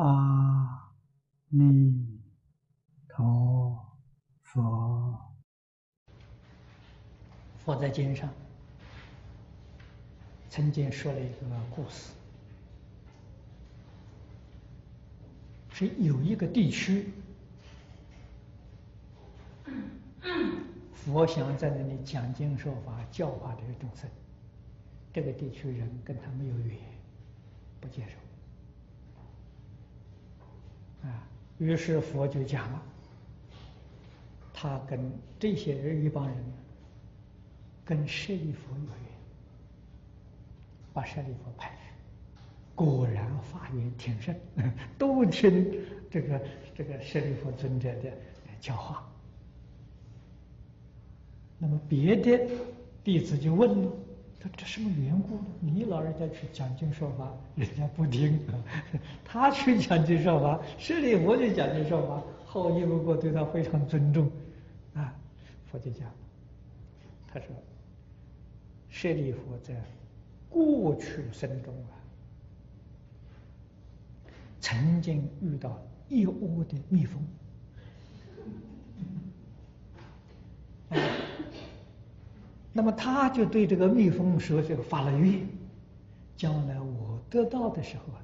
阿弥陀佛。佛在经上曾经说了一个故事，是有一个地区，佛想在那里讲经说法，教化这个众生。这个地区人跟他没有缘，不接受。啊，于是佛就讲了，他跟这些人一帮人，跟舍利弗有缘，把舍利弗派去，果然法缘挺盛，都听这个这个舍利弗尊者的教化。那么别的弟子就问了。他这什么缘故呢？你老人家去讲经说法，人家不听；他去讲经说法，舍利弗就讲经说法，后一不过对他非常尊重。啊，佛就讲，他说，舍利弗在过去生中啊，曾经遇到一窝的蜜蜂。那么他就对这个蜜蜂说：“这个发了愿，将来我得到的时候啊，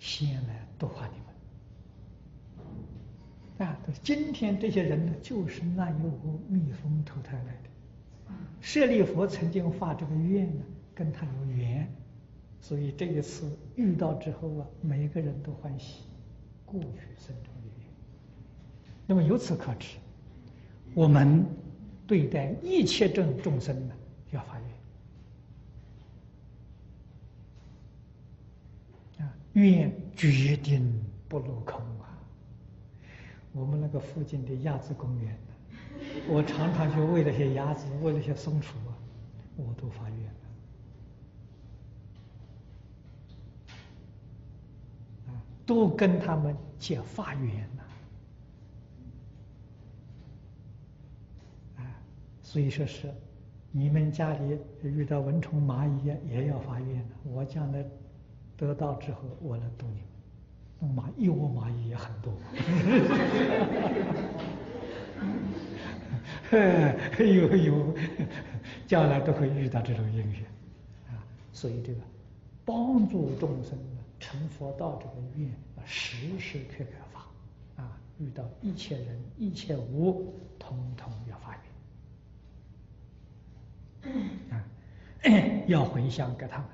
先来度化你们。啊，今天这些人呢，就是那有个蜜蜂投胎来的。舍利弗曾经发这个愿呢，跟他有缘，所以这一次遇到之后啊，每个人都欢喜，过去生中的缘。那么由此可知，我们。”对待一切众众生呢，要发愿啊，愿决定不落空啊。我们那个附近的鸭子公园，我常常去喂那些鸭子，喂那些松鼠啊，我都发愿了啊，都跟他们结发愿了。所以说是，你们家里遇到蚊虫蚂蚁也要发愿的。我将来得到之后，我来度你们。那蚂一窝蚂蚁也很多，有有，将来都会遇到这种因缘啊。所以这个帮助众生成佛道这个愿，时时刻刻发啊。遇到一切人、一切物，通通要发愿。啊，要回乡给他们。